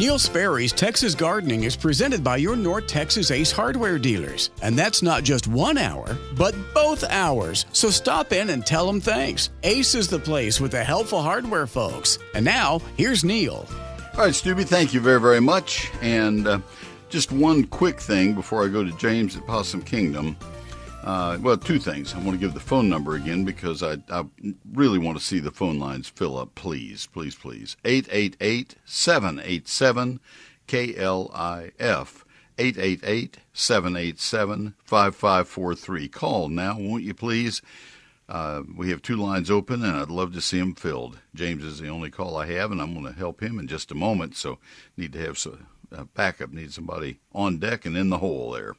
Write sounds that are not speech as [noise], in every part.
Neil Sperry's Texas Gardening is presented by your North Texas Ace Hardware dealers. And that's not just one hour, but both hours. So stop in and tell them thanks. Ace is the place with the helpful hardware folks. And now, here's Neil. All right, Stubby, thank you very, very much. And uh, just one quick thing before I go to James at Possum Kingdom. Uh, well, two things. I want to give the phone number again because I, I really want to see the phone lines fill up. Please, please, please. 888 787 KLIF. 888 787 5543. Call now, won't you please? Uh, we have two lines open, and I'd love to see them filled. James is the only call I have, and I'm going to help him in just a moment. So, need to have some uh, backup. Need somebody on deck and in the hole there.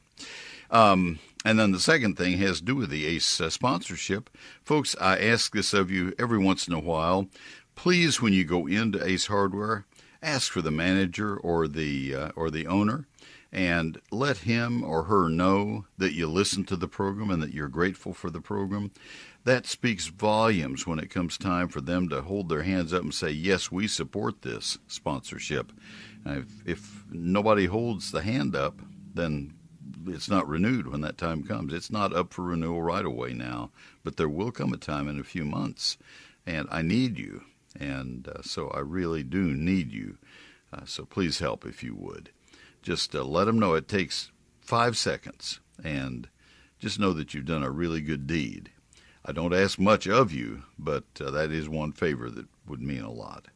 Um, and then the second thing has to do with the ACE uh, sponsorship. Folks, I ask this of you every once in a while. Please, when you go into Ace Hardware, ask for the manager or the uh, or the owner and let him or her know that you listen to the program and that you're grateful for the program. That speaks volumes when it comes time for them to hold their hands up and say, Yes, we support this sponsorship. If, if nobody holds the hand up, then it's not renewed when that time comes. It's not up for renewal right away now, but there will come a time in a few months, and I need you, and uh, so I really do need you. Uh, so please help if you would. Just uh, let them know it takes five seconds, and just know that you've done a really good deed. I don't ask much of you, but uh, that is one favor that would mean a lot.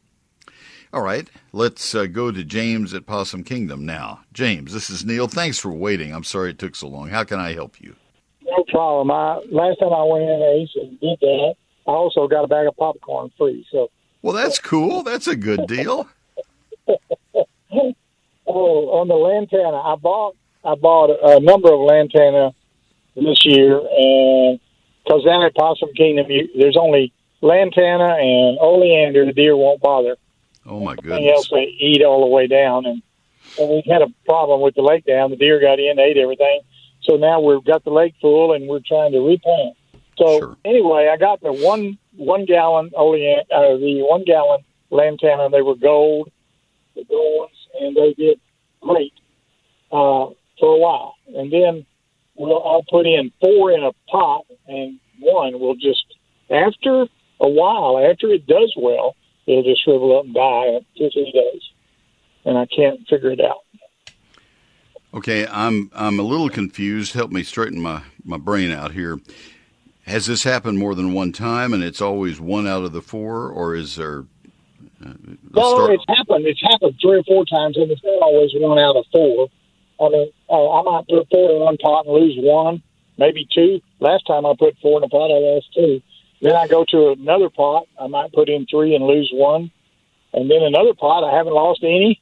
All right, let's uh, go to James at Possum Kingdom now. James, this is Neil. Thanks for waiting. I'm sorry it took so long. How can I help you? No problem. I last time I went in Ace and did that, I also got a bag of popcorn free. So. Well, that's cool. That's a good deal. [laughs] oh, on the lantana, I bought I bought a number of lantana this year, and because down at Possum Kingdom, you, there's only lantana and oleander. The deer won't bother. Oh my goodness! Everything else they eat all the way down, and, and we had a problem with the lake down. The deer got in, ate everything. So now we've got the lake full, and we're trying to replant. So Sure. anyway, I got the one one gallon olean uh, the one gallon lantana. They were gold, the gold ones, and they did great uh, for a while. And then we'll I'll put in four in a pot, and one will just after a while, after it does well, it'll just shrivel up and die in two or three days. And I can't figure it out. Okay, I'm I'm a little confused. Help me straighten my my brain out here. Has this happened more than one time, and it's always one out of the four, or is there? Uh, let's start- it's happened. It's happened three or four times, and it's not always one out of four. I mean, uh, I might put four in one pot and lose one, maybe two. Last time I put four in a pot, I lost two. Then I go to another pot, I might put in three and lose one, and then another pot, I haven't lost any.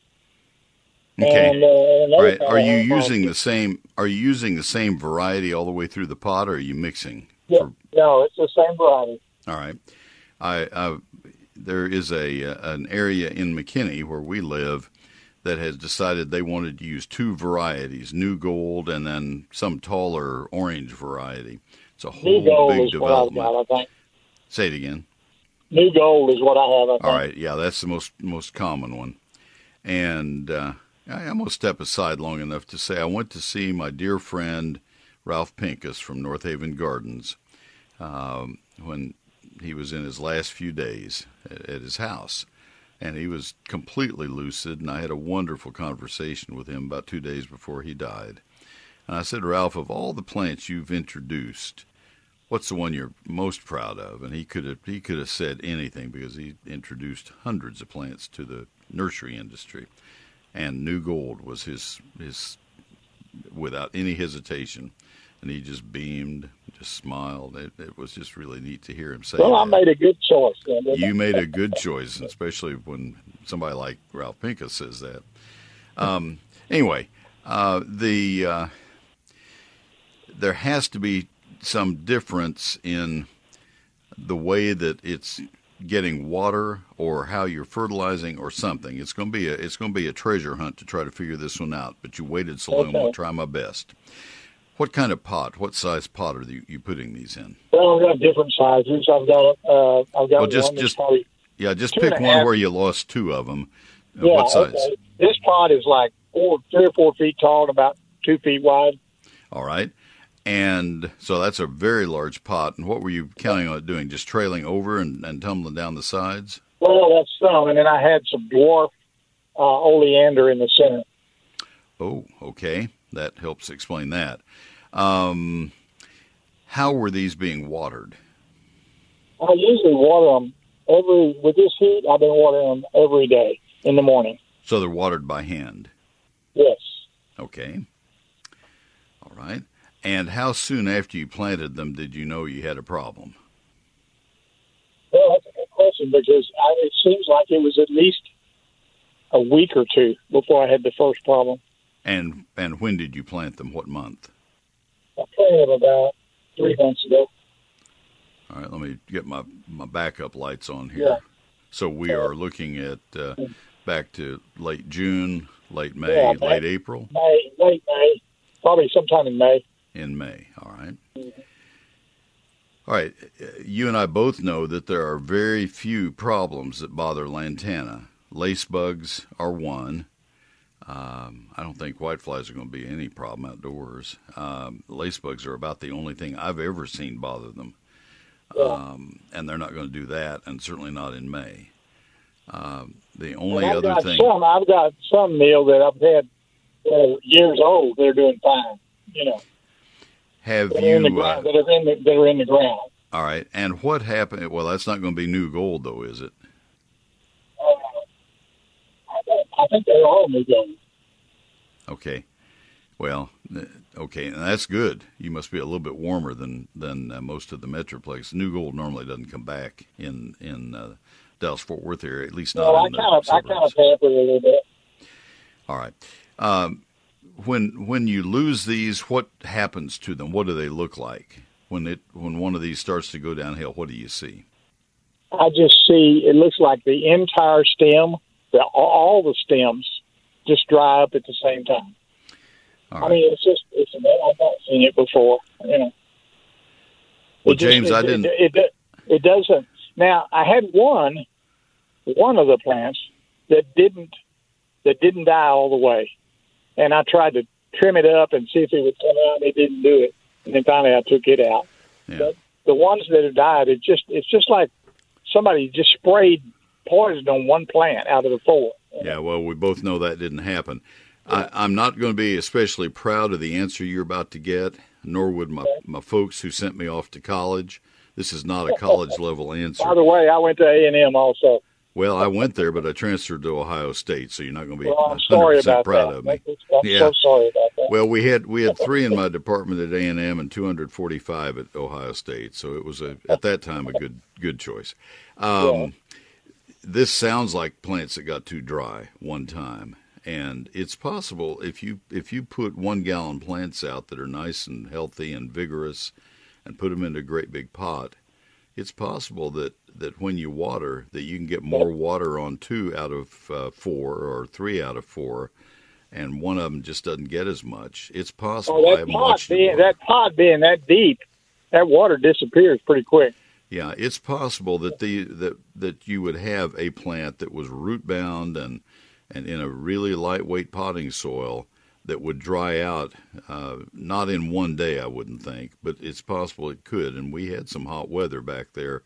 okay. And, uh, right. pot, Are you using the same? Are you using the same variety all the way through the pot, or are you mixing? Yeah, for- no, it's the same variety. All right. I, I there is a uh, an area in McKinney where we live that has decided they wanted to use two varieties, new gold and then some taller orange variety. It's a whole big is what I've development. got. Say it again. New gold is what I have, I think. All right, yeah, that's the most most common one. And uh, I, gonna step aside long enough to say I went to see my dear friend Ralph Pinkus from North Haven Gardens um, when he was in his last few days at, at his house, and he was completely lucid. And I had a wonderful conversation with him about two days before he died. And I said, Ralph, of all the plants you've introduced, what's the one you're most proud of? And he could have he could have said anything because he introduced hundreds of plants to the nursery industry, and New Gold was his his without any hesitation, and he just beamed, just smiled. It, it was just really neat to hear him say. Well, I made a good choice. Then, didn't I? You made a good choice, especially when somebody like Ralph Pinkus says that. Um, anyway, uh, the uh, there has to be some difference in the way that it's getting water or how you're fertilizing or something. It's going to be a it's going to be a treasure hunt to try to figure this one out. But you waited so long, Okay. I'll try my best. What kind of pot? What size pot are you, you putting these in? Well, I've got different sizes. I've got uh, I've got Well, just- one just Yeah, just pick one half. where you lost two of them. yeah, what size? okay. this pot is like four, three or four feet tall and about two feet wide. All right. And so that's a very large pot. And what were you counting on it doing? Just trailing over and, and tumbling down the sides? Well, that's some. And then I had some dwarf uh, oleander in the center. Oh, okay. That helps explain that. Um, how were these being watered? I usually water them every, with this heat, I've been watering them every day in the morning. So they're watered by hand? Yes. Okay. All right. And how soon after you planted them did you know you had a problem? Well, that's a good question because I, it seems like it was at least a week or two before I had the first problem. And and when did you plant them? What month? I planted them about three months ago. All right, let me get my, my backup lights on here. Yeah. So we are looking at uh, back to late June, late May, Yeah, May. late April, May, late May, probably sometime in May. In May. All right. All right. You and I both know that there are very few problems that bother lantana. Lace bugs are one. Um, I don't think whiteflies are going to be any problem outdoors. Um, lace bugs are about the only thing I've ever seen bother them. Um, and they're not going to do that, and certainly not in May. Um, the only I've other got thing. some. I've got some meal that I've had uh, years old. They're doing fine. You know, Have that are in the you? Uh, ground. That are in the, that are in the ground. all right. And what happened? Well, that's not going to be new gold, though, is it? I think- I think they're all new gold. Okay. Well, okay, and that's good. You must be a little bit warmer than than uh, most of the metroplex. New gold normally doesn't come back in in uh, Dallas Fort Worth area, at least not Well, I kind the of I kind of a little bit. All right. Um, when when you lose these, what happens to them? What do they look like when it when one of these starts to go downhill? What do you see? I just see it looks like the entire stem, the, all the stems, just dry up at the same time. All I mean, it's just it's I've not seen it before. You know. Well, It just- James, it, I didn't. It, it, it doesn't. Now, I had one, one of the plants that didn't that didn't die all the way, and I tried to trim it up and see if it would come out. and It didn't do it, and then finally I took it out. Yeah. But the ones that have died, it just it's just like somebody just sprayed poison on one plant out of the four. Yeah, well, we both know that didn't happen. I, I'm not going to be especially proud of the answer you're about to get, nor would my, my folks who sent me off to college. This is not a [laughs] college level answer. By the way, I went to A and M also. Well, I went there, but I transferred to Ohio State, so you're not going to be Well, I'm sorry 100% about proud that. of me. I'm Yeah. so sorry about that. Well, we had we had three in my department at A and M and 245 at Ohio State, so it was a at that time a good good choice. Um, This sounds like plants that got too dry one time, and it's possible if you if you put one gallon plants out that are nice and healthy and vigorous, and put them into a great big pot, it's possible that that when you water that you can get more water on two out of uh, four or three out of four and one of them just doesn't get as much. It's possible. Oh, that pot being that pot being that deep, that water disappears pretty quick. Yeah, it's possible that the that that you would have a plant that was root bound and and in a really lightweight potting soil that would dry out. Uh, not in one day, I wouldn't think, but it's possible it could. And we had some hot weather back there.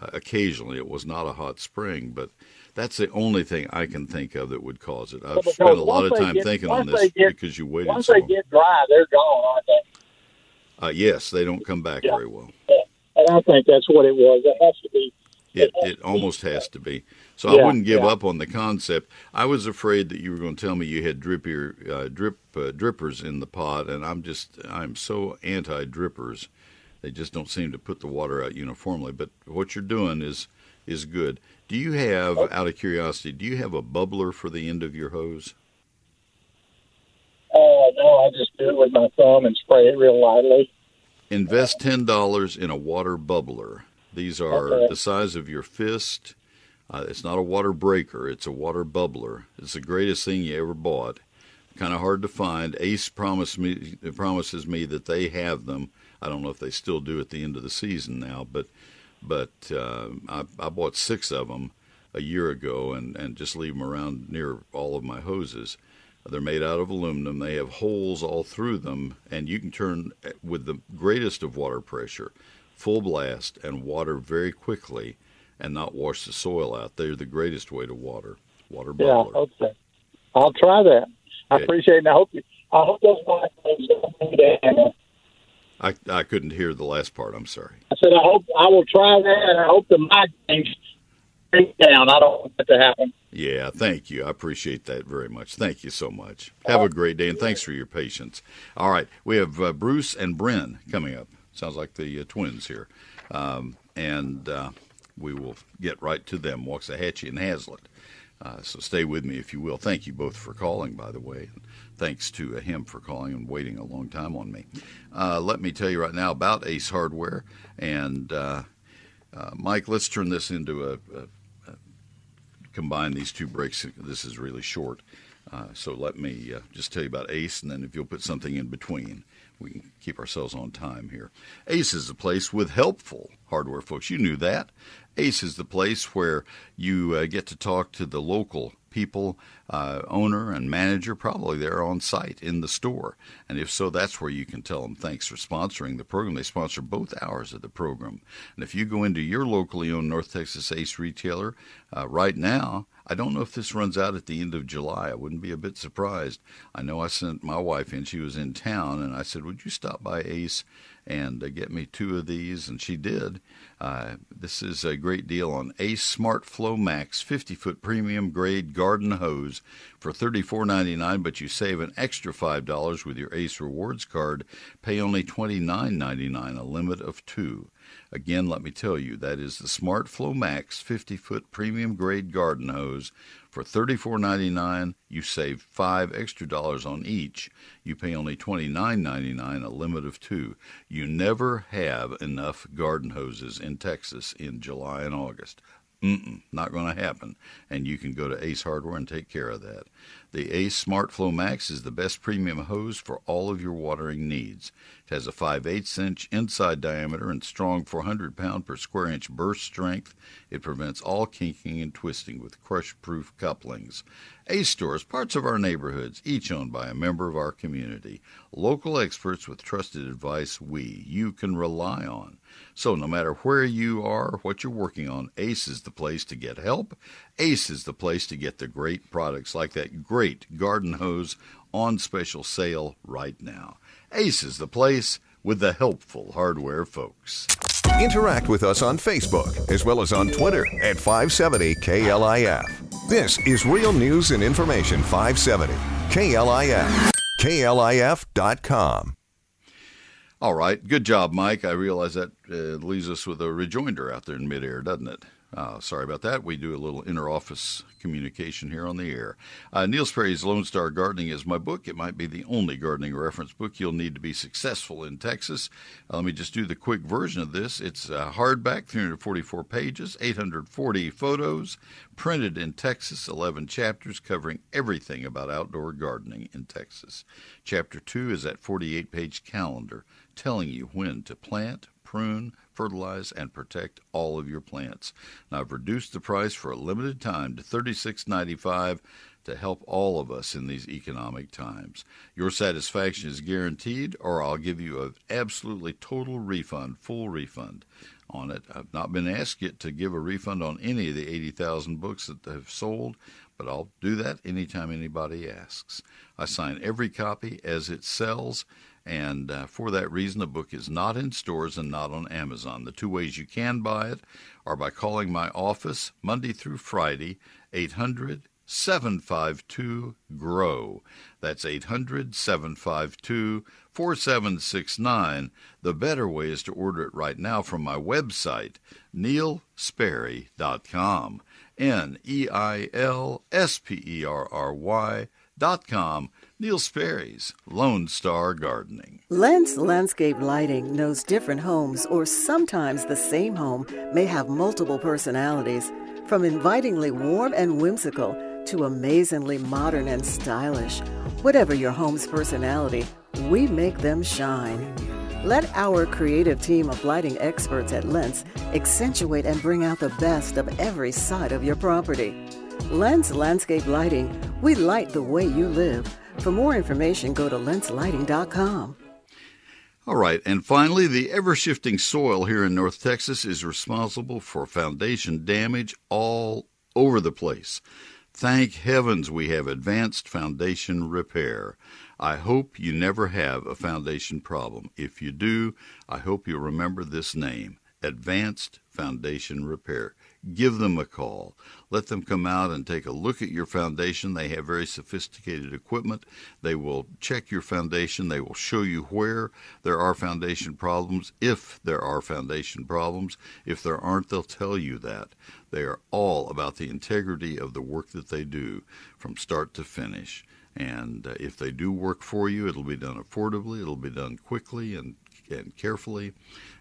Uh, occasionally, it was not a hot spring, but that's the only thing I can think of that would cause it. I've spent a lot of time get- thinking on this get- because you waited Once so they get dry, they're gone, aren't they? Uh, yes, they don't come back Yeah. very well. And I think that's what it was. It has to be. It it almost has to be. So I wouldn't give yeah. up on the concept. I was afraid that you were going to tell me you had drippier uh, drip uh, drippers in the pot, and I'm just I'm so anti drippers. They just don't seem to put the water out uniformly. But what you're doing is is good. Do you have, out of curiosity, do you have a bubbler for the end of your hose? Uh, no, I just do it with my thumb and spray it real lightly. Invest ten dollars in a water bubbler. These are Okay. the size of your fist. Uh, it's not a water breaker; it's a water bubbler. It's the greatest thing you ever bought. Kind of hard to find. Ace promised me promises me that they have them. I don't know if they still do at the end of the season now, but but uh, I, I bought six of them. a year ago and, and just leave them around near all of my hoses. They're made out of aluminum. They have holes all through them, and you can turn with the greatest of water pressure, full blast, and water very quickly and not wash the soil out. They're the greatest way to water. Water bubbler. Yeah, okay. I'll try that. I appreciate it. I hope you, I hope those I I couldn't hear the last part. I'm sorry. I said I hope I will try that, and I hope the mic things down. I don't want that to happen. Yeah, thank you. I appreciate that very much. Thank you so much. Have a great day, and thanks for your patience. All right, we have uh, Bruce and Bryn coming up. Sounds like the uh, twins here, um, and uh, we will get right to them. Waxahachie and Haslet. Uh, so stay with me if you will. Thank you both for calling, by the way. Thanks to uh, him for calling and waiting a long time on me. Uh, let me tell you right now about Ace Hardware. And uh, uh, Mike, let's turn this into a, a, a, combine these two breaks. This is really short. Uh, so let me just tell you about Ace, and then if you'll put something in between we can keep ourselves on time here. Ace is a place with helpful hardware folks. You knew that. Ace is the place where you uh, get to talk to the local people, uh, owner and manager, probably there on site in the store. And if so, that's where you can tell them thanks for sponsoring the program. They sponsor both hours of the program. And if you go into your locally owned North Texas Ace retailer uh, right now, I don't know if this runs out at the end of July. I wouldn't be a bit surprised. I know I sent my wife in. She was in town, and I said, Would you stop by Ace and uh, get me two of these? And she did. Uh, this is a great deal on Ace Smart Flow Max 50 foot premium grade garden hose for $34.99, but you save an extra $5 with your Ace Rewards card. Pay only $29.99, a limit of two. Again, let me tell you, that is the Smart Flow Max 50 foot premium grade garden hose. For $34.99, you save five extra dollars on each. You pay only $29.99, a limit of two. You never have enough garden hoses in Texas in July and August. Mm-mm, not going to happen. And you can go to Ace Hardware and take care of that. The Ace Smart Flow Max is the best premium hose for all of your watering needs. It has a 5 8 inch inside diameter and strong 400 pound per square inch burst strength. It prevents all kinking and twisting with crush proof couplings. Ace stores, parts of our neighborhoods, each owned by a member of our community. Local experts with trusted advice we, you can rely on. So, no matter where you are, what you're working on, Ace is the place to get help. Ace is the place to get the great products like that great garden hose on special sale right now. Ace is the place with the helpful hardware folks. Interact with us on Facebook as well as on Twitter at 570 KLIF. This is Real News and Information 570 KLIF. KLIF.com. All right. Good job, Mike. I realize that uh, leaves us with a rejoinder out there in midair, doesn't it? Uh, sorry about that. We do a little inter office communication here on the air. Uh, Neil Sperry's Lone Star Gardening is my book. It might be the only gardening reference book you'll need to be successful in Texas. Uh, let me just do the quick version of this. It's uh, hardback, 344 pages, 840 photos, printed in Texas, 11 chapters covering everything about outdoor gardening in Texas. Chapter 2 is that 48 page calendar telling you when to plant, prune, fertilize, and protect all of your plants. Now, I've reduced the price for a limited time to $36.95 to help all of us in these economic times. Your satisfaction is guaranteed, or I'll give you an absolutely total refund, full refund on it. I've not been asked yet to give a refund on any of the 80,000 books that have sold, but I'll do that anytime anybody asks. I sign every copy as it sells and uh, for that reason, the book is not in stores and not on Amazon. The two ways you can buy it are by calling my office Monday through Friday, 800 752 GROW. That's 800 752 4769. The better way is to order it right now from my website, neilsperry.com. N E I L S P E R R Y.com. Neil Sperry's Lone Star Gardening. Lens Landscape Lighting knows different homes, or sometimes the same home, may have multiple personalities, from invitingly warm and whimsical to amazingly modern and stylish. Whatever your home's personality, we make them shine. Let our creative team of lighting experts at Lens accentuate and bring out the best of every side of your property. Lens Landscape Lighting, we light the way you live. For more information, go to lenslighting.com. All right, and finally, the ever shifting soil here in North Texas is responsible for foundation damage all over the place. Thank heavens we have advanced foundation repair. I hope you never have a foundation problem. If you do, I hope you'll remember this name Advanced Foundation Repair. Give them a call. Let them come out and take a look at your foundation. They have very sophisticated equipment. They will check your foundation. They will show you where there are foundation problems, if there are foundation problems. If there aren't, they'll tell you that. They are all about the integrity of the work that they do from start to finish. And uh, if they do work for you, it'll be done affordably, it'll be done quickly and, and carefully,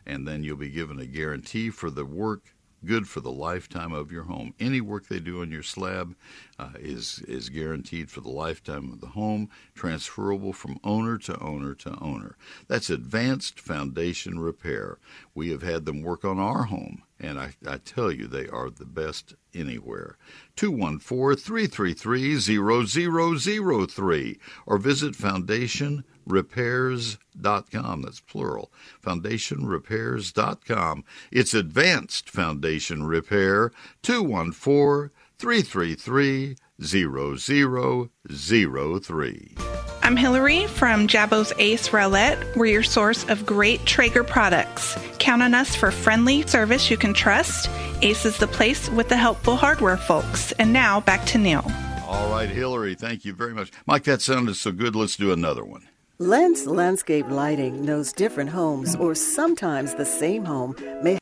and then you'll be given a guarantee for the work good for the lifetime of your home. Any work they do on your slab uh, is is guaranteed for the lifetime of the home, transferable from owner to owner to owner. That's advanced foundation repair. We have had them work on our home, and I, I tell you, they are the best anywhere. 214 333 0003 or visit Foundation foundationrepairs.com. That's plural. Foundationrepairs.com. It's Advanced Foundation Repair, 214 333 0003. I'm Hillary from Jabo's Ace Rowlett. We're your source of great Traeger products. Count on us for friendly service you can trust. Ace is the place with the helpful hardware folks. And now back to Neil. All right, Hillary, thank you very much. Mike, that sounded so good. Let's do another one. Lens Landscape Lighting knows different homes, or sometimes the same home, may.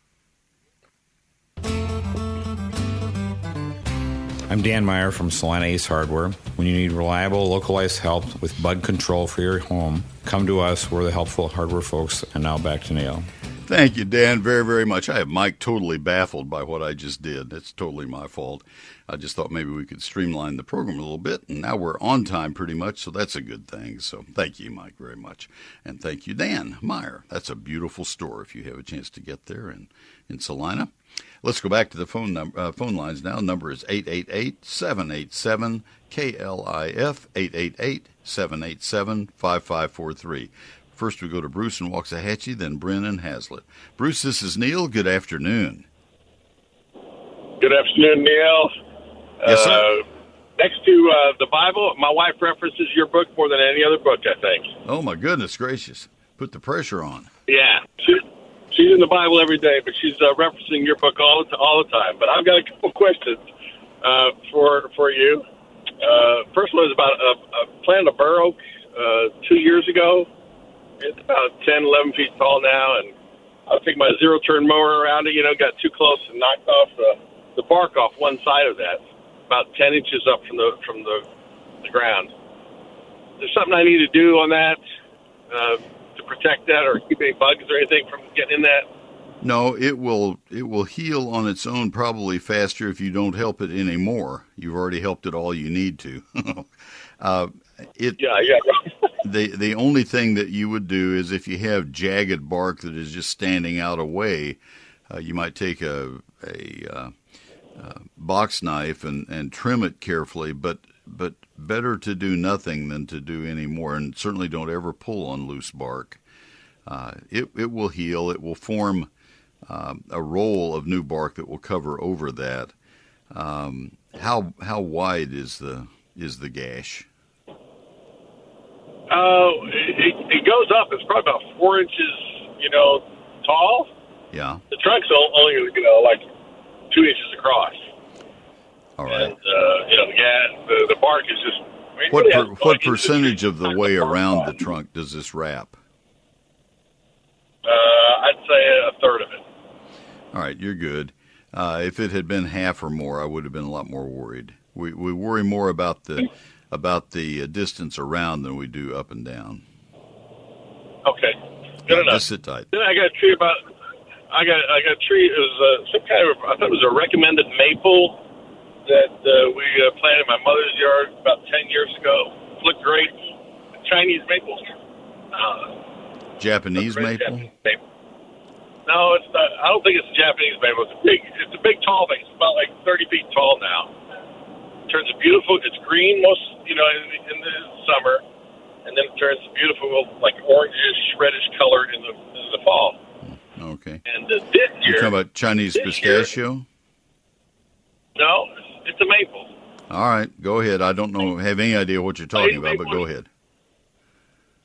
I'm Dan Meyer from Celina Ace Hardware. When you need reliable, localized help with bug control for your home, come to us. We're the helpful hardware folks. And now back to Neil. Thank you, Dan, very, very much. I have Mike totally baffled by what I just did. It's totally my fault. I just thought maybe we could streamline the program a little bit, and now we're on time pretty much, so that's a good thing. So thank you, Mike, very much. And thank you, Dan Meyer. That's a beautiful store if you have a chance to get there in, in Celina. Let's go back to the phone number, uh, phone lines now. Number is 888 787 KLIF, 888 787 5543. First, we go to Bruce and Waxahachie, then Bryn and Haslet. Bruce, this is Neil. Good afternoon. Good afternoon, Neil. Yes, sir. Uh, next to uh, the Bible, my wife references your book more than any other book, I think. Oh, my goodness gracious. Put the pressure on. Yeah. She, she's in the Bible every day, but she's uh, referencing your book all the, all the time. But I've got a couple questions uh, for, for you. Uh, first one is about a, a planted a bur oak uh, two years ago it's about 10, 11 feet tall now, and I taking my zero turn mower around it. You know, got too close and knocked off the the bark off one side of that, about 10 inches up from the from the the ground. There's something I need to do on that uh, protect that, or keep any bugs or anything from getting in that. No, it will it will heal on its own probably faster if you don't help it anymore. You've already helped it all you need to. [laughs] uh, it yeah yeah. [laughs] the the only thing that you would do is if you have jagged bark that is just standing out away, uh, you might take a a uh, uh, box knife and, and trim it carefully. But but better to do nothing than to do any more. And certainly don't ever pull on loose bark. Uh, it it will heal. It will form um, a roll of new bark that will cover over that. Um, how how wide is the is the gash? Uh, it, it goes up. It's probably about four inches, you know, tall. Yeah. The trunk's only, you know, like two inches across. All right. And, uh, you know, yeah, the, the bark is just. I mean, What really per, what percentage of the way around the trunk does this wrap? Uh, I'd say a third of it. All right, you're good. Uh, if it had been half or more, I would have been a lot more worried. We we worry more about the about the uh, distance around than we do up and down. Okay, good enough. Just sit tight. Then I got a tree about. I got I got a tree. It was uh, some kind of. I thought it was a recommended maple that uh, we uh, planted in my mother's yard about ten years ago. Looked great. Chinese maples. Uh, Japanese maple. Japanese maple. No, it's not. I don't think it's a Japanese maple. It's a big. It's a big, tall thing. It's about like 30 feet tall now. It turns beautiful. It's green most, you know, in, in the summer, and then it turns beautiful, like orangish, reddish color in the in the fall. Okay. And uh, this You're talking about Chinese this year- pistachio? no, it's, a maple. All right, go ahead. I don't know, have any idea what you're talking about, but go ahead.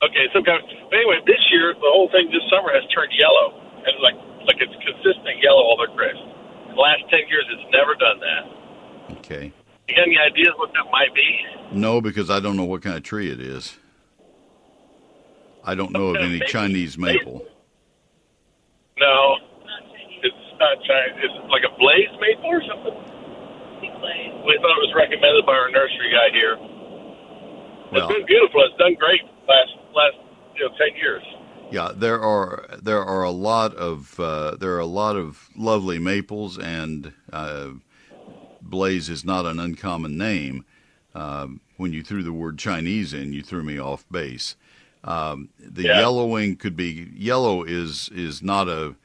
Okay, some kind. Of, but anyway, this year the whole thing this summer has turned yellow, and like like it's consistent yellow all the crest. The last ten years, it's never done that. Okay. You got any ideas what that might be? No, because I don't know what kind of tree it is. I don't know of any Chinese maple. No, it's not Chinese. It's like a blaze maple or something. We thought it was recommended by our nursery guy here. Well, it's been beautiful. It's done great last last you know ten years. Yeah, there are there are a lot of uh, there are a lot of lovely maples, and uh, Blaze is not an uncommon name. Um, when you threw the word Chinese in, you threw me off base. Um, the Yeah. yellowing could be yellow is is not a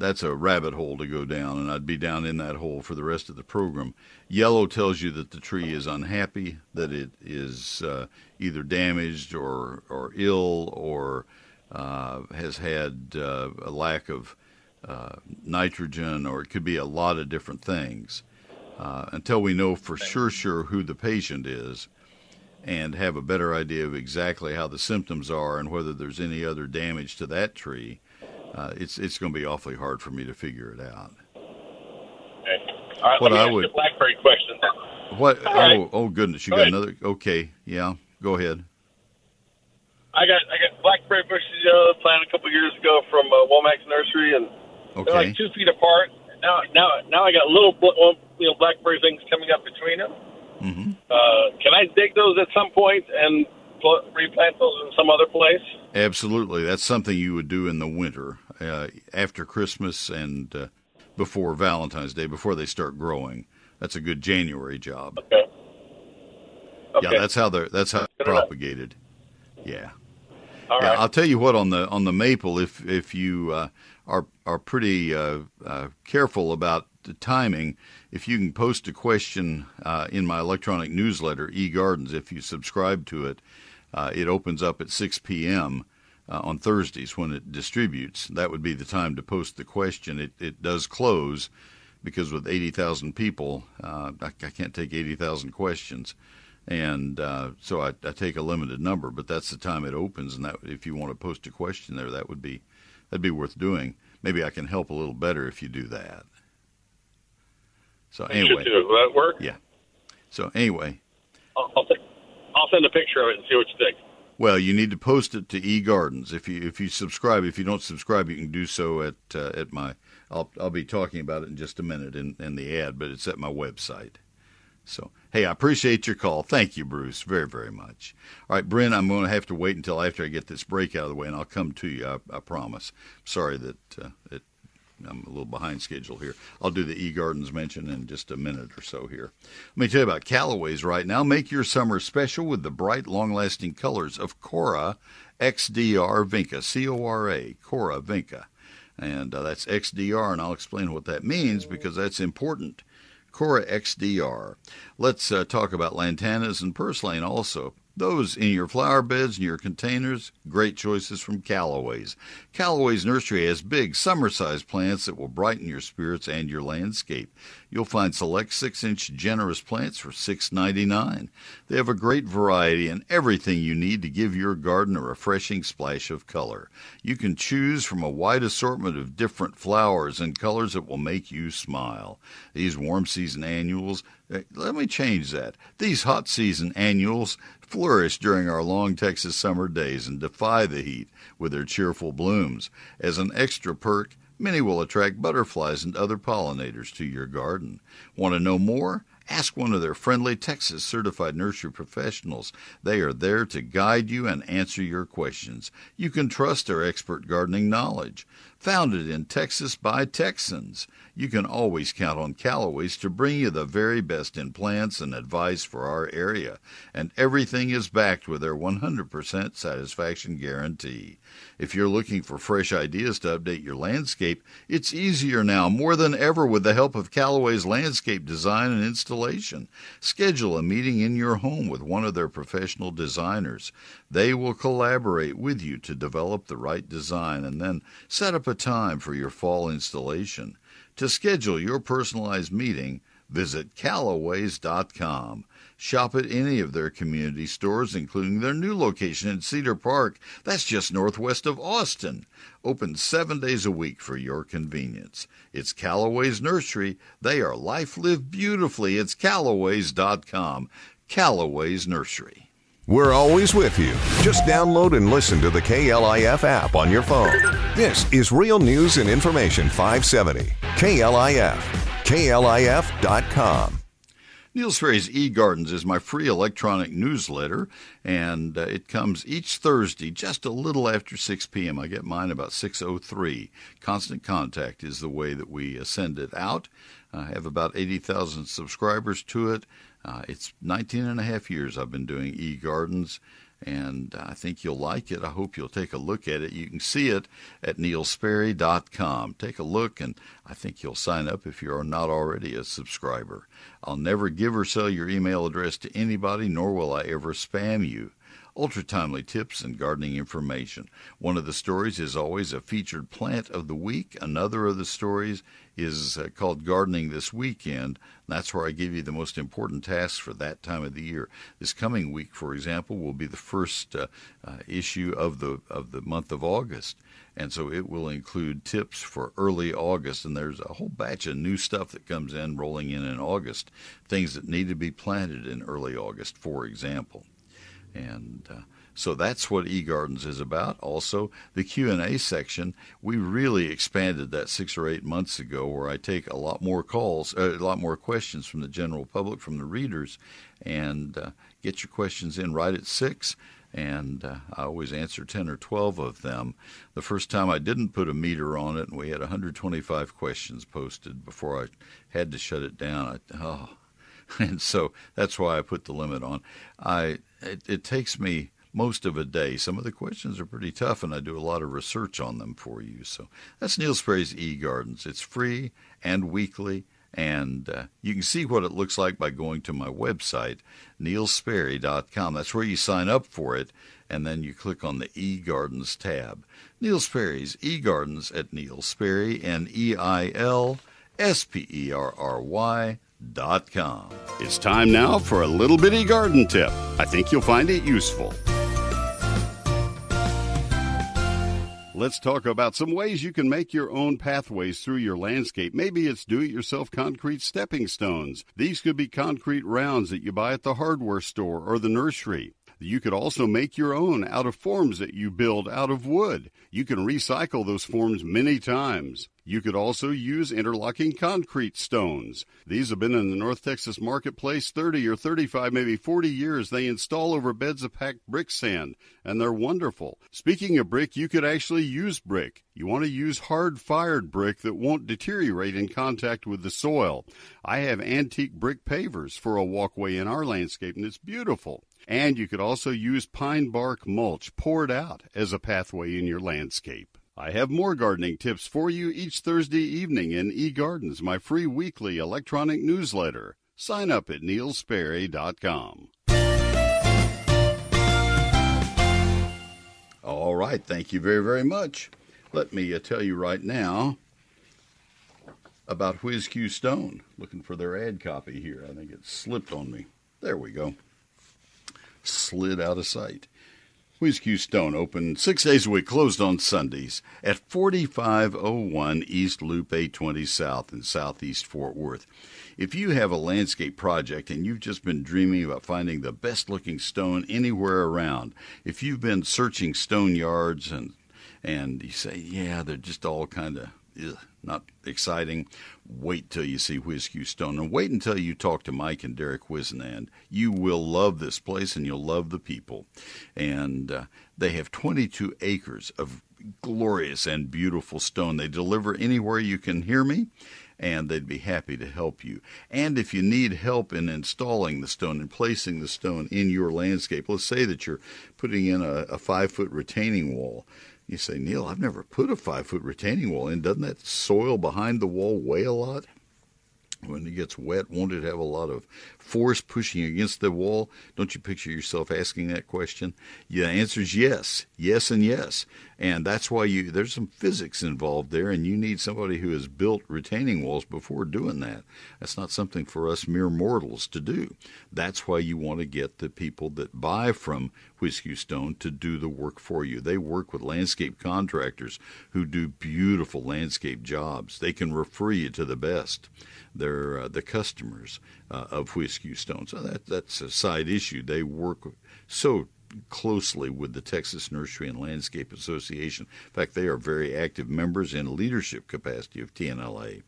that's a rabbit hole to go down, and I'd be down in that hole for the rest of the program. Yellow tells you that the tree is unhappy, that it is uh, either damaged or or ill, or uh, has had uh, a lack of uh, nitrogen, or it could be a lot of different things. Uh, until we know for sure sure who the patient is, and have a better idea of exactly how the symptoms are and whether there's any other damage to that tree, uh, it's it's going to be awfully hard for me to figure it out. Okay. All right, What I would- blackberry question. What? All right. Oh, oh goodness! You Go got ahead. another? Okay, yeah. Go ahead. I got I got blackberry bushes you know, planted a couple years ago from uh, Womack's nursery, and they're Okay. like two feet apart. Now now now I got little you know blackberry things coming up between them. hmm Uh, can I dig those at some point and pl- replant those in some other place? Absolutely, that's something you would do in the winter, uh, after Christmas and uh, before Valentine's Day, before they start growing. That's a good January job. Okay. Okay. Yeah, that's how they're that's how they're enough. propagated. Yeah. All yeah, right. I'll tell you what on the on the maple. If if you uh, are are pretty uh, uh, careful about the timing, if you can post a question uh, in my electronic newsletter, eGardens, if you subscribe to it, uh, it opens up at 6 p.m. Uh, on Thursdays when it distributes. That would be the time to post the question. It it does close because with 80,000 people, uh, I, I can't take 80,000 questions and uh, so I, I take a limited number, but that's the time it opens. And that if you want to post a question there, that would be that'd be worth doing. Maybe I can help a little better if you do that. So anyway, do. Will that work? yeah. So anyway, I'll, I'll, send- I'll send a picture of it and see what you think. well, you need to post it to eGardens. If you if you subscribe, if you don't subscribe, you can do so at uh, at my. I'll I'll be talking about it in just a minute in, in the ad, but it's at my website. So, hey, I appreciate your call. Thank you, Bruce, very, very much. All right, Bryn, I'm going to have to wait until after I get this break out of the way, and I'll come to you. I, I promise. Sorry that uh, it, I'm a little behind schedule here. I'll do the eGardens mention in just a minute or so here. Let me tell you about Callaway's right now. Make your summer special with the bright, long-lasting colors of Cora XDR Vinca, C-O-R-A, Cora Vinca. And uh, that's XDR, and I'll explain what that means because that's important. Cora XDR. Let's uh, talk about lantanas and purslane also. Those in your flower beds and your containers, great choices from Callaway's. Callaway's nursery has big summer-sized plants that will brighten your spirits and your landscape. You'll find select six-inch generous plants for $6.99. They have a great variety and everything you need to give your garden a refreshing splash of color. You can choose from a wide assortment of different flowers and colors that will make you smile. These warm season annuals, eh, let me change that. These hot season annuals flourish during our long Texas summer days and defy the heat with their cheerful blooms. As an extra perk, many will attract butterflies and other pollinators to your garden. Want to know more? Ask one of their friendly Texas certified nursery professionals. They are there to guide you and answer your questions. You can trust their expert gardening knowledge. Founded in Texas by Texans, you can always count on Callaway's to bring you the very best in plants and advice for our area, and everything is backed with their 100% satisfaction guarantee. If you're looking for fresh ideas to update your landscape, it's easier now more than ever with the help of Callaway's landscape design and installation. Schedule a meeting in your home with one of their professional designers. They will collaborate with you to develop the right design and then set up a time for your fall installation. To schedule your personalized meeting, visit Callaways.com. Shop at any of their community stores, including their new location in Cedar Park. That's just northwest of Austin. Open seven days a week for your convenience. It's Callaway's Nursery. They are life lived beautifully. It's Callaways.com. Callaway's Nursery. We're always with you. Just download and listen to the KLIF app on your phone. This is Real News and Information 570. KLIF. KLIF.com. Neil Sperry's eGardens is my free electronic newsletter, and uh, it comes each Thursday just a little after 6 p.m. I get mine about 6.03. Constant Contact is the way that we uh, send it out. I have about 80,000 subscribers to it. Uh, it's 19 and a half years I've been doing eGardens, and I think you'll like it. I hope you'll take a look at it. You can see it at neilsperry.com. Take a look, and I think you'll sign up if you are not already a subscriber. I'll never give or sell your email address to anybody, nor will I ever spam you ultra timely tips and gardening information. One of the stories is always a featured plant of the week. Another of the stories is uh, called Gardening This Weekend. That's where I give you the most important tasks for that time of the year. This coming week, for example, will be the first uh, uh, issue of the of the month of August. And so it will include tips for early August. And there's a whole batch of new stuff that comes in rolling in in August, things that need to be planted in early August, for example and uh, so that's what eGardens is about. Also, the Q&A section, we really expanded that 6 or 8 months ago where I take a lot more calls, uh, a lot more questions from the general public, from the readers and uh, get your questions in right at 6 and uh, I always answer 10 or 12 of them. The first time I didn't put a meter on it and we had 125 questions posted before I had to shut it down. I, oh, [laughs] and so that's why I put the limit on. I it, it takes me most of a day. Some of the questions are pretty tough, and I do a lot of research on them for you. So that's Neil Sperry's E Gardens. It's free and weekly, and uh, you can see what it looks like by going to my website, neilsperry.com. That's where you sign up for it, and then you click on the E Gardens tab. Neil Sperry's E Gardens at Neil Sperry, N E I L S P E R R Y com. It's time now for a little bitty garden tip. I think you'll find it useful. Let's talk about some ways you can make your own pathways through your landscape. Maybe it's do it yourself concrete stepping stones. These could be concrete rounds that you buy at the hardware store or the nursery. You could also make your own out of forms that you build out of wood. You can recycle those forms many times. You could also use interlocking concrete stones. These have been in the North Texas marketplace 30 or 35, maybe 40 years. They install over beds of packed brick sand, and they're wonderful. Speaking of brick, you could actually use brick. You want to use hard fired brick that won't deteriorate in contact with the soil. I have antique brick pavers for a walkway in our landscape, and it's beautiful. And you could also use pine bark mulch poured out as a pathway in your landscape. I have more gardening tips for you each Thursday evening in eGardens, my free weekly electronic newsletter. Sign up at neilsperry.com. All right, thank you very, very much. Let me uh, tell you right now about WhizQ Stone. Looking for their ad copy here. I think it slipped on me. There we go slid out of sight. WhizQ Stone open six days a week, closed on Sundays at 4501 East Loop 820 South in Southeast Fort Worth. If you have a landscape project and you've just been dreaming about finding the best looking stone anywhere around, if you've been searching stone yards and and you say, yeah, they're just all kind of not exciting. Wait till you see WhizQ Stone, and wait until you talk to Mike and Derek Wisnand. You will love this place, and you'll love the people. And uh, they have 22 acres of glorious and beautiful stone. They deliver anywhere you can hear me, and they'd be happy to help you. And if you need help in installing the stone and placing the stone in your landscape, let's say that you're putting in a, a five foot retaining wall. You say, Neil, I've never put a five foot retaining wall in. Doesn't that soil behind the wall weigh a lot? When it gets wet, won't it have a lot of force pushing against the wall? Don't you picture yourself asking that question? The answer is yes, yes, and yes. And that's why you there's some physics involved there, and you need somebody who has built retaining walls before doing that. That's not something for us mere mortals to do. That's why you want to get the people that buy from WhizQ Stone to do the work for you. They work with landscape contractors who do beautiful landscape jobs. They can refer you to the best. They're uh, the customers uh, of WhizQ Stone. So that that's a side issue. They work so closely with the Texas Nursery and Landscape Association. In fact, they are very active members in leadership capacity of TNLA.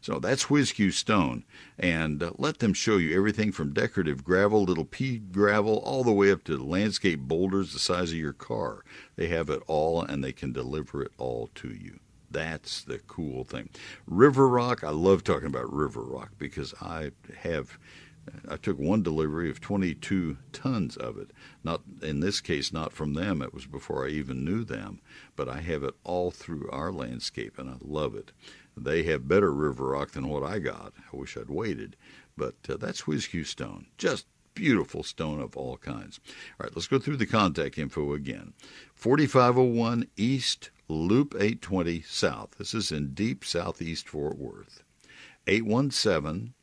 So that's WhizQ Stone, and uh, let them show you everything from decorative gravel, little pea gravel, all the way up to landscape boulders the size of your car. They have it all, and they can deliver it all to you. That's the cool thing. River Rock, I love talking about River Rock because I have I took one delivery of 22 tons of it. Not in this case, not from them. It was before I even knew them, but I have it all through our landscape, and I love it. They have better river rock than what I got. I wish I'd waited, but uh, that's WhizQ Stone. Just beautiful stone of all kinds. All right, let's go through the contact info again. 4501 East Loop 820 South. This is in deep southeast Fort Worth. 817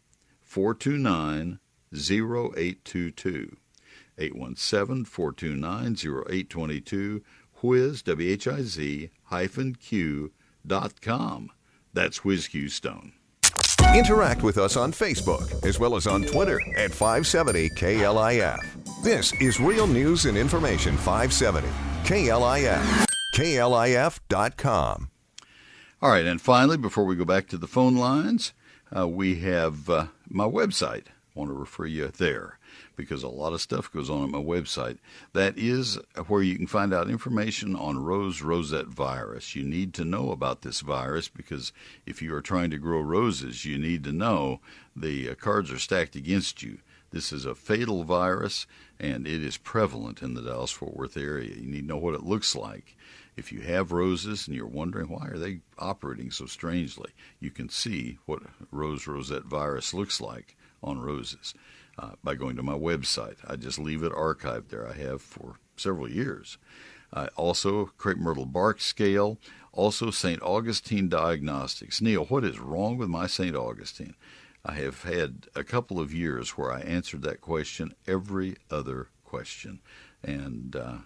429 0822. 817 429 0822. Whiz, W H I Z, hyphen Q dot com. That's Whiz Stone. Interact with us on Facebook as well as on Twitter at 570 KLIF. This is Real News and Information 570 KLIF. KLIF.com. All right, and finally, before we go back to the phone lines, uh, we have uh, my website. I want to refer you there because a lot of stuff goes on at my website. That is where you can find out information on rose rosette virus. You need to know about this virus because if you are trying to grow roses, you need to know the uh, cards are stacked against you. This is a fatal virus and it is prevalent in the Dallas Fort Worth area. You need to know what it looks like. If you have roses and you're wondering why are they operating so strangely, you can see what rose rosette virus looks like on roses uh, by going to my website. I just leave it archived there. I have for several years. Uh, also, crepe myrtle bark scale. Also, St. Augustine Diagnostics. Neil, what is wrong with my St. Augustine? I have had a couple of years where I answered that question every other question. And uh,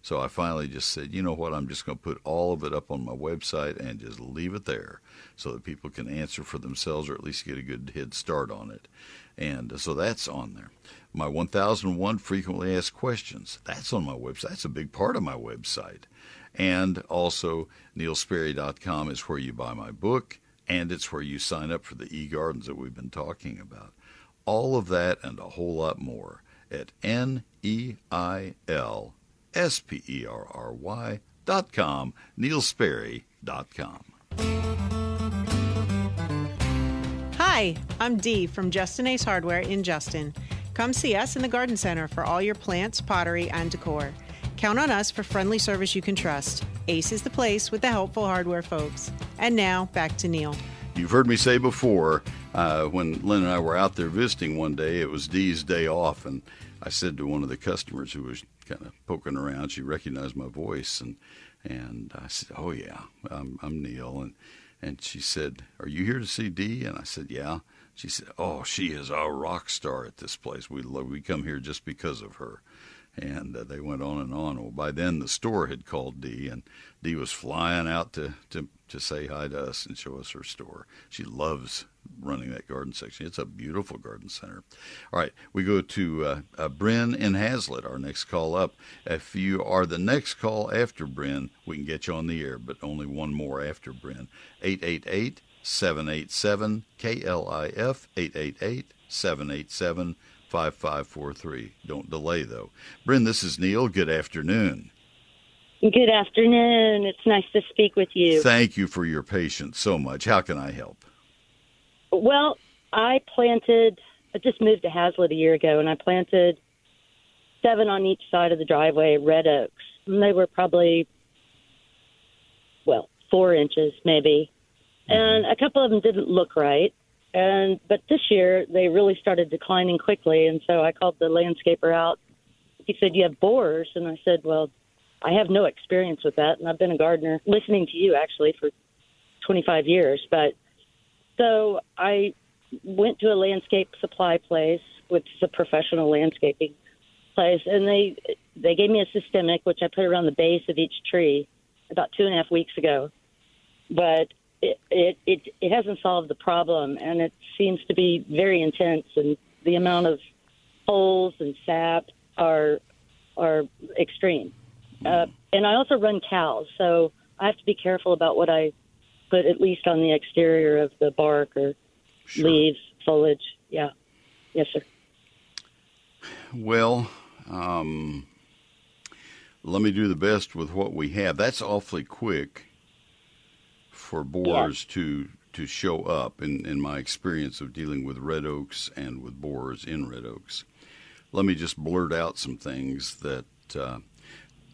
so I finally just said, you know what, I'm just going to put all of it up on my website and just leave it there so that people can answer for themselves or at least get a good head start on it. And so that's on there. My 1001 frequently asked questions, that's on my website. That's a big part of my website. And also, neilsperry.com is where you buy my book, and it's where you sign up for the e gardens that we've been talking about. All of that and a whole lot more at N E I L S P E R R Y dot com, neilsperry dot com. Hi, I'm Dee from Justin Ace Hardware in Justin. Come see us in the Garden Center for all your plants, pottery, and decor. Count on us for friendly service you can trust. Ace is the place with the helpful hardware folks. And now, back to Neil. You've heard me say before, uh, when Lynn and I were out there visiting one day, it was Dee's day off, and I said to one of the customers who was kind of poking around, she recognized my voice, and and I said, "Oh yeah, I'm, I'm Neil," and and she said, "Are you here to see Dee?" And I said, "Yeah." She said, "Oh, she is a rock star at this place. We love, we come here just because of her." And uh, they went on and on. Well, by then the store had called Dee, and Dee was flying out to to to say hi to us and show us her store. She loves running that garden section. It's a beautiful garden center. All right, we go to uh, uh, Bryn in Haslet, our next call up. If you are the next call after Bryn, we can get you on the air, but only one more after Bryn. 888 787 KLIF 888 787 5543. Don't delay, though. Bryn, this is Neil. Good afternoon. Good afternoon. It's nice to speak with you. Thank you for your patience so much. How can I help? Well, I planted, I just moved to Haslet a year ago, and I planted seven on each side of the driveway, red oaks. And they were probably, well, four inches maybe. Mm-hmm. And a couple of them didn't look right. And but this year they really started declining quickly, and so I called the landscaper out. He said, "You have borers," and I said, "Well, I have no experience with that, and I've been a gardener listening to you actually for 25 years." But so I went to a landscape supply place, which is a professional landscaping place, and they they gave me a systemic, which I put around the base of each tree about two and a half weeks ago. But it, it it it hasn't solved the problem, and it seems to be very intense. And the amount of holes and sap are are extreme. Uh, and I also run cows, so I have to be careful about what I put at least on the exterior of the bark or Sure. leaves, foliage. Yeah, yes, sir. Well, um, let me do the best with what we have. That's awfully quick for borers to to show up. In in my experience of dealing with red oaks and with borers in red oaks, let me just blurt out some things that. Uh,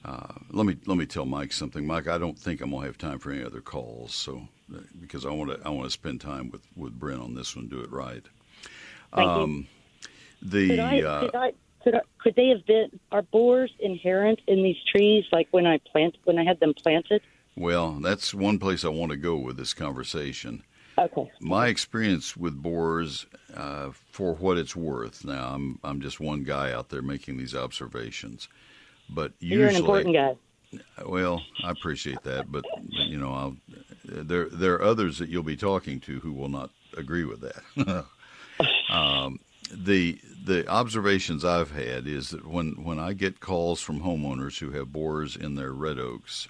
uh, let me let me tell Mike something. Mike, I don't think I'm gonna have time for any other calls. So uh, because I want to I want to spend time with with Brent on this one, do it right. Thank you. Um, the Could I, uh, could I, could I, could they have been, are borers inherent in these trees, like when I plant, when I had them planted? Well, that's one place I want to go with this conversation. Okay. My experience with borers, uh, for what it's worth, now I'm I'm just one guy out there making these observations, but usually, You're an important guy. well, I appreciate that, but you know, I'll, there there are others that you'll be talking to who will not agree with that. [laughs] um, the the observations I've had is that when when I get calls from homeowners who have borers in their red oaks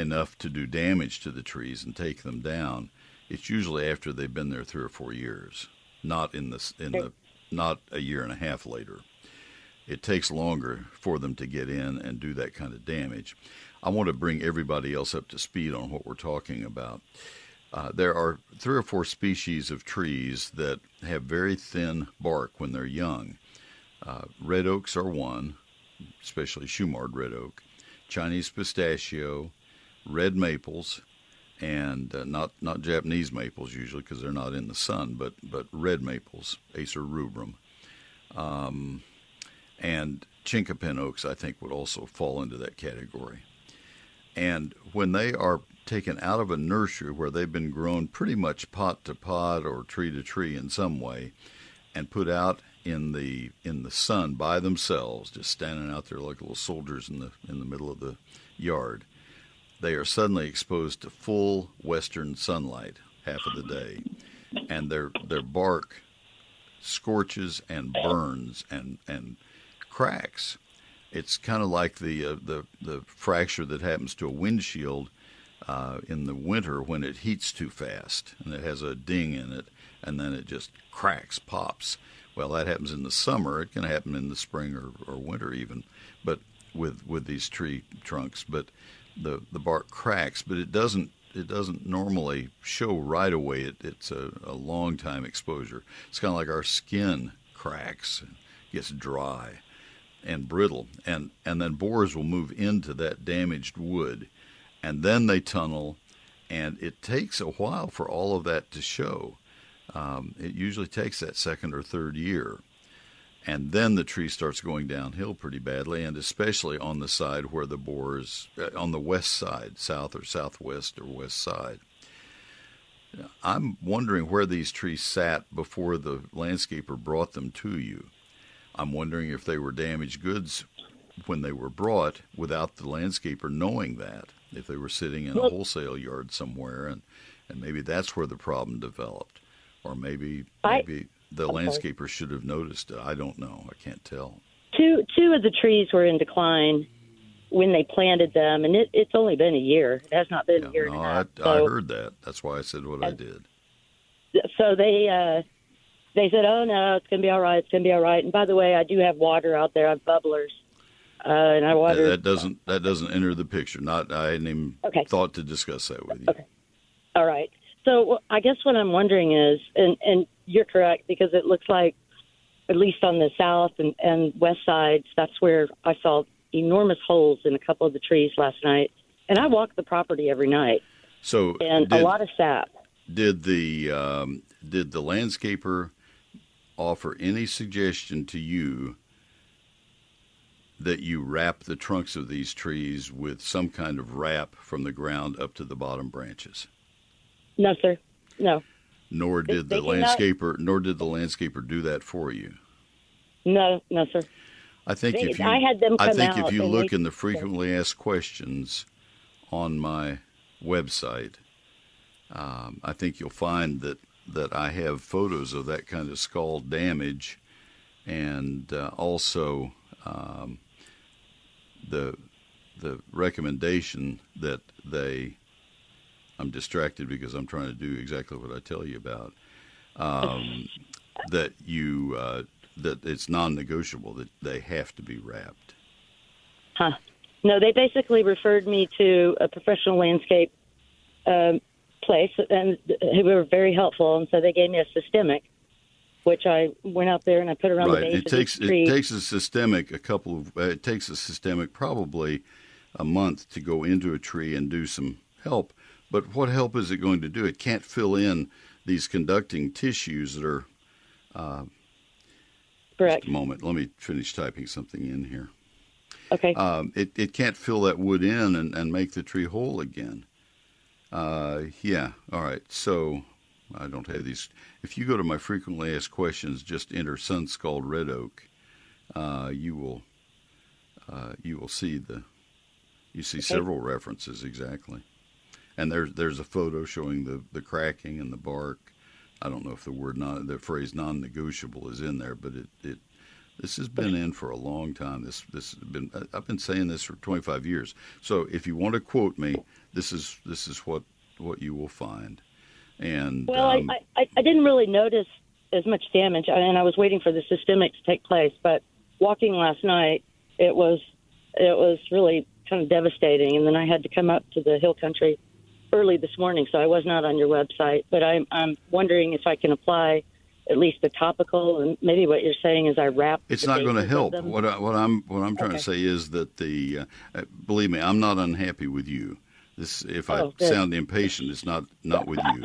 enough to do damage to the trees and take them down, it's usually after they've been there three or four years, not in the in the not a year and a half later. It takes longer for them to get in and do that kind of damage. I want to bring everybody else up to speed on what we're talking about. Uh, there are three or four species of trees that have very thin bark when they're young. Uh, red oaks are one, especially Shumard red oak, Chinese pistachio, red maples, and uh, not not Japanese maples usually because they're not in the sun, but but red maples, Acer rubrum, um, and chinkapin oaks I think would also fall into that category. And when they are taken out of a nursery where they've been grown pretty much pot to pot or tree to tree in some way, and put out in the in the sun by themselves, just standing out there like little soldiers in the in the middle of the yard, they are suddenly exposed to full western sunlight half of the day, and their their bark scorches and burns and and cracks. It's kind of like the uh, the the fracture that happens to a windshield uh, in the winter when it heats too fast and it has a ding in it, and then it just cracks, pops. Well, that happens in the summer. It can happen in the spring or, or winter even, but with with these tree trunks. But the the bark cracks, but it doesn't it doesn't normally show right away. It, it's a, a long time exposure. It's kind of like our skin cracks, and gets dry and brittle, and and then borers will move into that damaged wood, and then they tunnel, and it takes a while for all of that to show. Um, it usually takes that second or third year, and then the tree starts going downhill pretty badly, and especially on the side where the bore is uh, on the west side, south or southwest or west side. I'm wondering where these trees sat before the landscaper brought them to you. I'm wondering if they were damaged goods when they were brought without the landscaper knowing that. If they were sitting in a wholesale yard somewhere, and and maybe that's where the problem developed, or maybe maybe the Okay. landscaper should have noticed it. I don't know. I can't tell. Two two of the trees were in decline, when they planted them, and it, it's only been a year. It has not been a year No, I, half. I heard that. That's why I said what I did. so they uh they said, "Oh no, it's gonna be all right. It's gonna be all right." And by the way, I do have water out there. I have bubblers, uh, and I That, water. that doesn't that doesn't enter the picture. Not I hadn't even Okay. thought to discuss that with you. Okay. All right. So I guess what I'm wondering is, and and you're correct because it looks like, at least on the south and and west sides, that's where I saw enormous holes in a couple of the trees last night. And I walk the property every night, So and did, a lot of sap. did the um, did the landscaper offer any suggestion to you that you wrap the trunks of these trees with some kind of wrap from the ground up to the bottom branches? No, sir. No. Nor did the landscaper nor did the landscaper do that for you. No, no, sir. I think They- if you, I had them I think if you look they- in the frequently asked questions on my website, um, I think you'll find that that I have photos of that kind of scald damage, and uh, also um, the the recommendation that they. I'm distracted because I'm trying to do exactly what I tell you about. Um, [laughs] that you uh, that it's non-negotiable that they have to be wrapped. Huh. No, they basically referred me to a professional landscape um, place, and who were very helpful. And so they gave me a systemic, which I went out there and I put around the right. base It of takes tree. it takes a systemic a couple of uh, it takes a systemic probably a month to go into a tree and do some help. But what help is it going to do? It can't fill in these conducting tissues that are. Uh, Correct. Just a moment. Let me finish typing something in here. Okay. Um, it, it can't fill that wood in and, and make the tree whole again. Uh, yeah. All right. So I don't have these. If you go to my frequently asked questions, just enter sun scald red oak. Uh, you will uh, you will see the you see several references exactly. And there's there's a photo showing the, the cracking and the bark. I don't know if the word non the phrase non-negotiable is in there, but it, it this has been in for a long time. This this has been I've been saying this for 25 years. So if you want to quote me, this is this is what what you will find. And Well, um, I, I, I didn't really notice as much damage, and I was waiting for the systemic to take place. But walking last night, it was it was really kind of devastating. And then I had to come up to the hill country early this morning, so I was not on your website. But I'm I'm wondering if I can apply at least the topical, and maybe what you're saying is I wrap. It's not going to help. What I, what I'm what I'm trying Okay. to say is that the uh, uh, believe me, I'm not unhappy with you. This if I Oh, good. sound impatient, it's not not with you.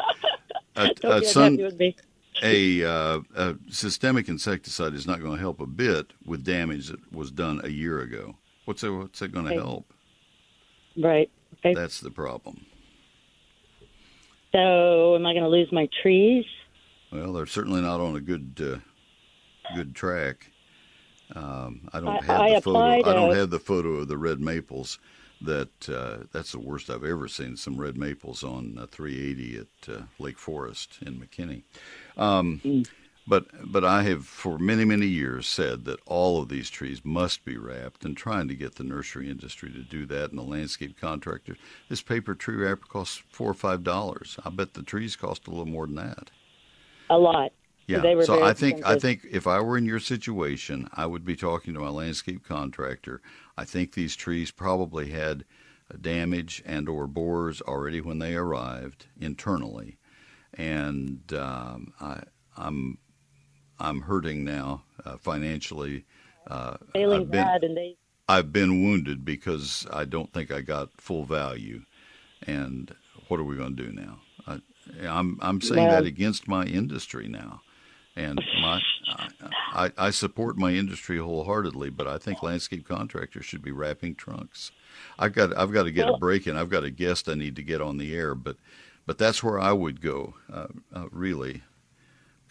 A, a sun- with a, uh, a systemic insecticide is not going to help a bit with damage that was done a year ago. What's it, what's it going to Okay. help? Right. Okay. That's the problem. So, am I going to lose my trees? Well, they're certainly not on a good uh, good track. Um, I don't I- have I the photo. I don't a- have the photo of the red maples. That uh, that's the worst I've ever seen. Some red maples on uh, 380 at uh, Lake Forest in McKinney. Um, Mm. But but I have for many many years said that all of these trees must be wrapped, and trying to get the nursery industry to do that, and the landscape contractor. This paper tree wrapper costs four or five dollars. I bet the trees cost a little more than that. A lot. Yeah. Were so I think I think if I were in your situation, I would be talking to my landscape contractor. I think these trees probably had damage and or borers already when they arrived internally, and um, I, I'm I'm hurting now uh, financially. Uh, failing I've been, that, and they I've been wounded because I don't think I got full value. And what are we going to do now? I, I'm I'm saying that against my industry now, and my I, I, I support my industry wholeheartedly, but I think landscape contractors should be wrapping trunks. I've got I've got to get a break in. I've got a guest I need to get on the air, but but that's where I would go uh, uh, really.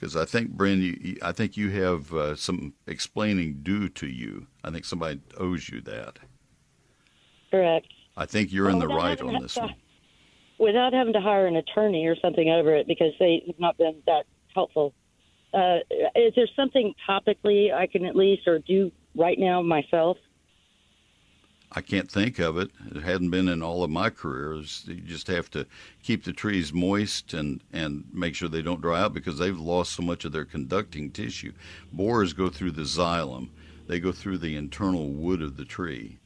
Because I think, Bryn, you, I think you have uh, some explaining due to you. I think somebody owes you that. correct. I think you're in the right on to- this one. Without having to hire an attorney or something over it because they have not been that helpful. Uh, is there something topically I can at least or do right now myself? I can't think of it. It hadn't been in all of my careers. You just have to keep the trees moist and, and make sure they don't dry out because they've lost so much of their conducting tissue. Borers go through the xylem, they go through the internal wood of the tree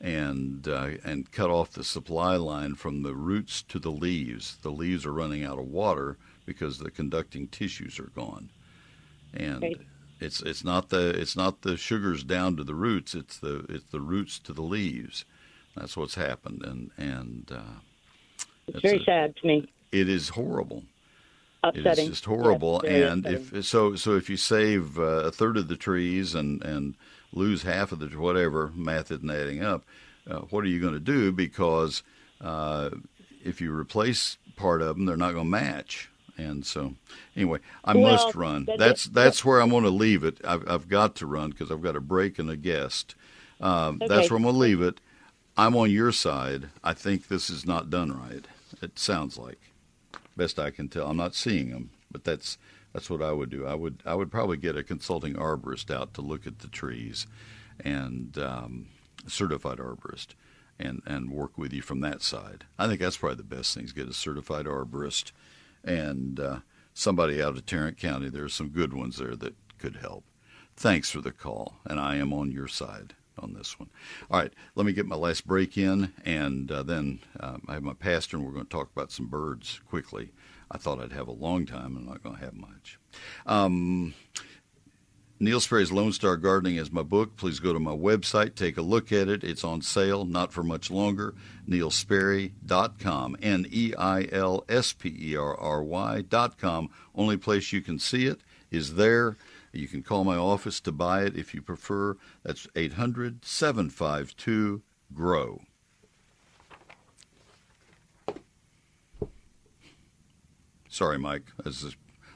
and uh, and cut off the supply line from the roots to the leaves. The leaves are running out of water because the conducting tissues are gone. And okay. It's it's not the it's not the sugars down to the roots. It's the it's the roots to the leaves. That's what's happened, and and uh, it's very a, sad to me. It is horrible. Upsetting. It is just horrible. Yes, and upsetting. if so, so if you save uh, a third of the trees and and lose half of the whatever math isn't adding up, uh, what are you going to do? Because uh, if you replace part of them, they're not going to match. And so, anyway, I well, must run. That that's that's where I'm going to leave it. I've, I've got to run because I've got a break and a guest. Um, okay. That's where I'm going to leave it. I'm on your side. I think this is not done right. It sounds like, best I can tell. I'm not seeing them, but that's that's what I would do. I would I would probably get a consulting arborist out to look at the trees, and um, certified arborist, and and work with you from that side. I think that's probably the best thing is get a certified arborist and uh, somebody out of Tarrant County. There are some good ones there that could help. Thanks for the call, and I am on your side on this one. All right, let me get my last break in, and uh, then uh, I have my pastor, and we're going to talk about some birds quickly. I thought I'd have a long time. and I'm not going to have much. Um, Neil Sperry's Lone Star Gardening is my book. Please go to my website, take a look at it. It's on sale, not for much longer. NeilSperry.com, N E I L S P E R R Y.com. Only place you can see it is there. You can call my office to buy it if you prefer. That's 800 752 GROW. Sorry, Mike. That's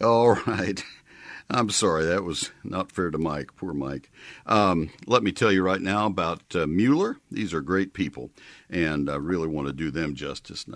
All right. I'm sorry, that was not fair to Mike. Poor Mike. Um, let me tell you right now about uh, Mueller. These are great people, and I really want to do them justice.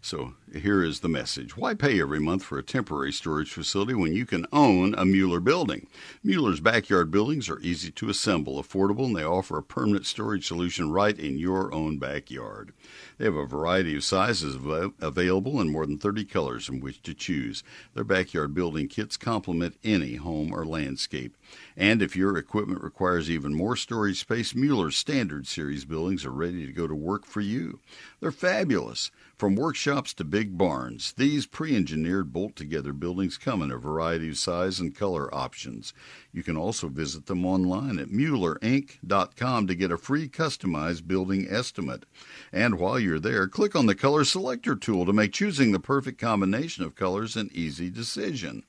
So here is the message Why pay every month for a temporary storage facility when you can own a Mueller building? Mueller's backyard buildings are easy to assemble, affordable, and they offer a permanent storage solution right in your own backyard. They have a variety of sizes available and more than 30 colors from which to choose. Their backyard building kits complement any home or landscape. And if your equipment requires even more storage space, Mueller's Standard Series buildings are ready to go to work for you. They're fabulous. From workshops to big barns, these pre engineered bolt together buildings come in a variety of size and color options. You can also visit them online at MuellerInc.com to get a free customized building estimate. And while you're there, click on the Color Selector tool to make choosing the perfect combination of colors an easy decision.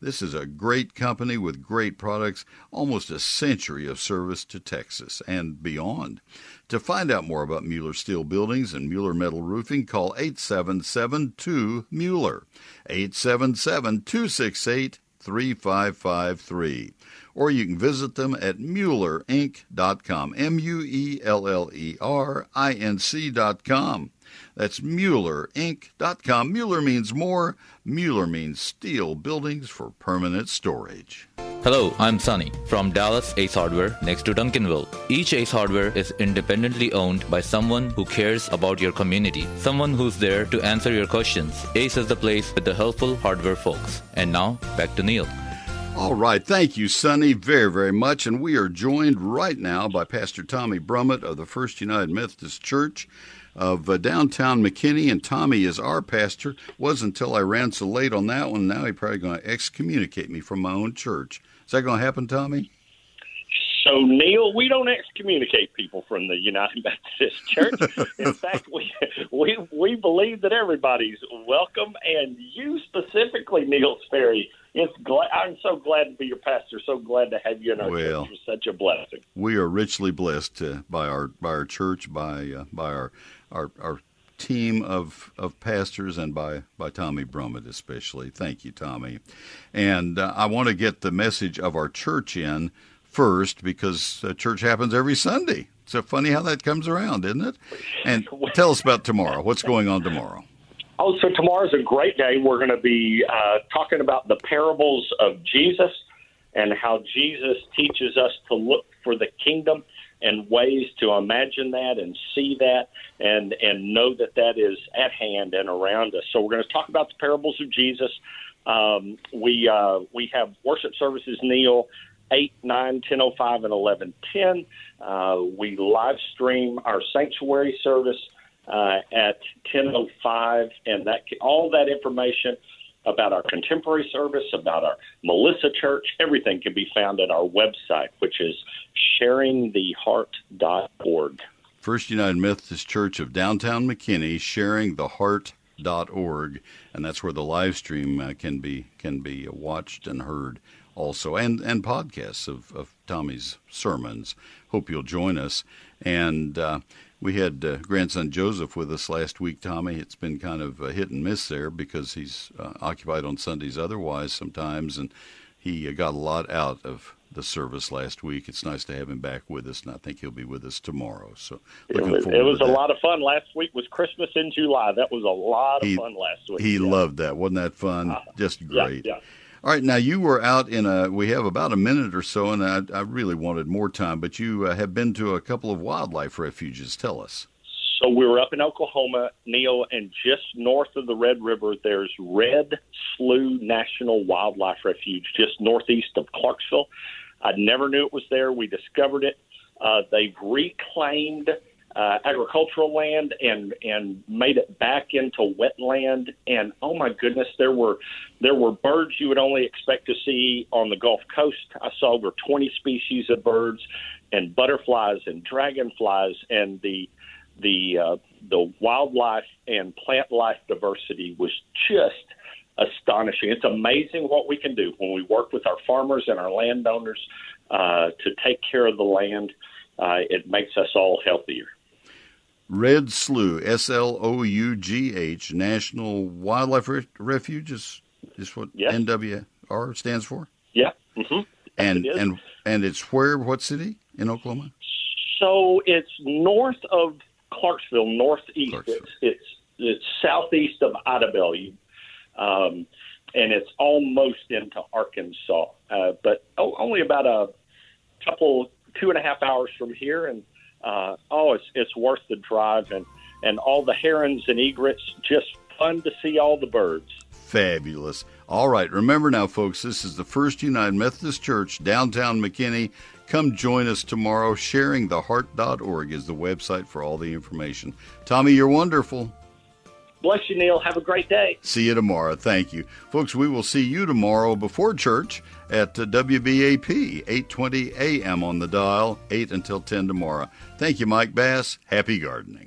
This is a great company with great products, almost a century of service to Texas and beyond. To find out more about Mueller Steel Buildings and Mueller Metal Roofing, call 877 2 Mueller, 877 268 3553. Or you can visit them at MuellerInc.com, M U E L L E R I N C.com. That's MuellerInc.com. Mueller means more. Mueller means steel buildings for permanent storage. Hello, I'm Sunny from Dallas Ace Hardware next to Duncanville. Each Ace Hardware is independently owned by someone who cares about your community, someone who's there to answer your questions. Ace is the place with the helpful hardware folks. And now, back to Neil. All right. Thank you, Sonny, very, very much. And we are joined right now by Pastor Tommy Brummett of the First United Methodist Church of uh, downtown McKinney, and Tommy is our pastor. Was until I ran so late on that one. Now he's probably going to excommunicate me from my own church. Is that going to happen, Tommy? So, Neil, we don't excommunicate people from the United Methodist Church. [laughs] In fact, we, we we believe that everybody's welcome, and you specifically, Neil Sperry, It's glad, I'm so glad to be your pastor. So glad to have you in our Well. church. It's such a blessing. We are richly blessed uh, by our by our church, by uh, by our our our team of of pastors, and by by Tommy Brummett especially. Thank you, Tommy. And uh, I want to get the message of our church in first because uh, church happens every Sunday. So funny how that comes around, isn't it? And tell us about tomorrow. What's going on tomorrow? Oh, so tomorrow's a great day. We're going to be uh, talking about the parables of Jesus and how Jesus teaches us to look for the kingdom and ways to imagine that and see that and and know that that is at hand and around us. So we're going to talk about the parables of Jesus. Um, we uh, we have worship services, Neil, eight, nine, ten oh five, and eleven ten. Uh, we live stream our sanctuary service uh, at ten oh five, and that all that information about our contemporary service, about our Melissa Church, everything can be found at our website, which is sharingtheheart.org. First United Methodist Church of downtown McKinney, sharingtheheart.org, and that's where the live stream uh, can be can be watched and heard also, and and podcasts of, of Tommy's sermons. Hope you'll join us. And uh, we had uh, grandson Joseph with us last week. Tommy, it's been kind of a hit and miss there because he's uh, occupied on Sundays otherwise sometimes, and he uh, got a lot out of the service last week. It's nice to have him back with us, and I think he'll be with us tomorrow. So It looking was, forward it was a that. lot of fun. Last week was Christmas in July. That was a lot of He- fun last week. He Yeah. loved that. Wasn't that fun? Just yeah, great. yeah. All right, now you were out in a. We have about a minute or so, and I, I really wanted more time, but you uh, have been to a couple of wildlife refuges. Tell us. So we were up in Oklahoma, Neil, and just north of the Red River, there's Red Slough National Wildlife Refuge, just northeast of Clarksville. I never knew it was there. We discovered it. Uh, they've reclaimed uh, agricultural land and and made it back into wetland. And oh my goodness, there were there were birds you would only expect to see on the Gulf Coast. I saw over 20 species of birds, and butterflies and dragonflies, and the the uh, the wildlife and plant life diversity was just astonishing. It's amazing what we can do when we work with our farmers and our landowners uh, to take care of the land. Uh, it makes us all healthier. Red Slough, S L O U G H, National Wildlife Re- Refuge is, is what. NWR stands for. Yeah. hmm And and and it's where? What city in Oklahoma? So it's north of Clarksville, northeast. It's, it's it's southeast of Idabel, um, and it's almost into Arkansas, uh, but only about a couple, two and a half hours from here. And uh, oh, it's it's worth the drive, and and all the herons and egrets. Just fun to see all the birds. Fabulous. All right. Remember now, folks, this is the First United Methodist Church, downtown McKinney. Come join us tomorrow. SharingTheHeart.org is the website for all the information. Tommy, you're wonderful. Bless you, Neil. Have a great day. See you tomorrow. Thank you. Folks, we will see you tomorrow before church at uh, WBAP, 820 a.m. on the dial, 8 until 10 tomorrow. Thank you, Mike Bass. Happy gardening.